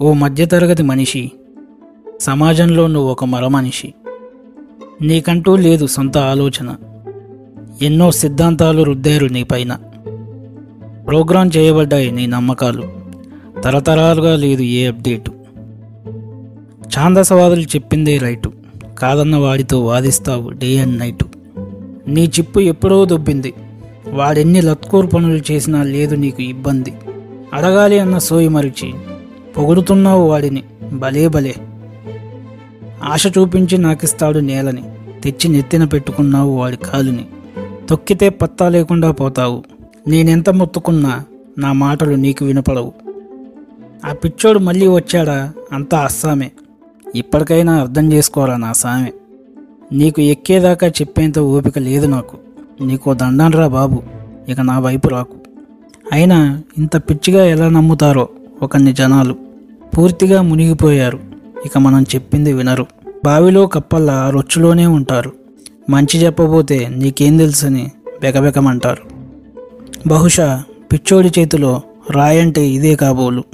ఓ మధ్యతరగతి మనిషి సమాజంలో నువ్వు ఒక మరమనిషి నీకంటూ లేదు సొంత ఆలోచన. ఎన్నో సిద్ధాంతాలు రుద్దారు నీపైన ప్రోగ్రాం చేయబడ్డాయి నీ నమ్మకాలు. తరతరాలుగా లేదు ఏ అప్డేటు. ఛాందసవాదులు చెప్పిందే రైటు. కాదన్న వాడితో వాదిస్తావు డే అండ్ నైటు. నీ చిప్పు ఎప్పుడో దొబ్బింది. వాడెన్ని లత్కూరు పనులు చేసినా లేదు నీకు ఇబ్బంది. అడగాలి అన్న సోయి మరిచి. పొగుడుతున్నావు వాడిని. భలే భలే. ఆశ చూపించి నాకిస్తాడు నేలని. తెచ్చి నెత్తిన పెట్టుకున్నావు వాడి కాలుని. తొక్కితే పత్తా లేకుండా పోతావు. నేనెంత మొత్తుకున్నా నా మాటలు నీకు వినపడవు. ఆ పిచ్చోడు మళ్ళీ వచ్చాడా? అంతా అస్సామే. ఇప్పటికైనా అర్థం చేసుకోరా నా సామె? నీకు ఎక్కేదాకా చెప్పేంత ఓపిక లేదు నాకు. నీకో దండంరా బాబు. ఇక నా వైపు రాకు. అయినా ఇంత పిచ్చిగా ఎలా నమ్ముతారో ఒకన్ని జనాలు. పూర్తిగా మునిగిపోయారు. ఇక మనం చెప్పింది వినరు. బావిలో కప్పల్లా రొచ్చులోనే ఉంటారు. మంచి చెప్పబోతే నీకేం తెలుసని బెగబెగమంటారు బహుశా పిచ్చోడి చేతిలో రాయంటే ఇదే కాబోలు.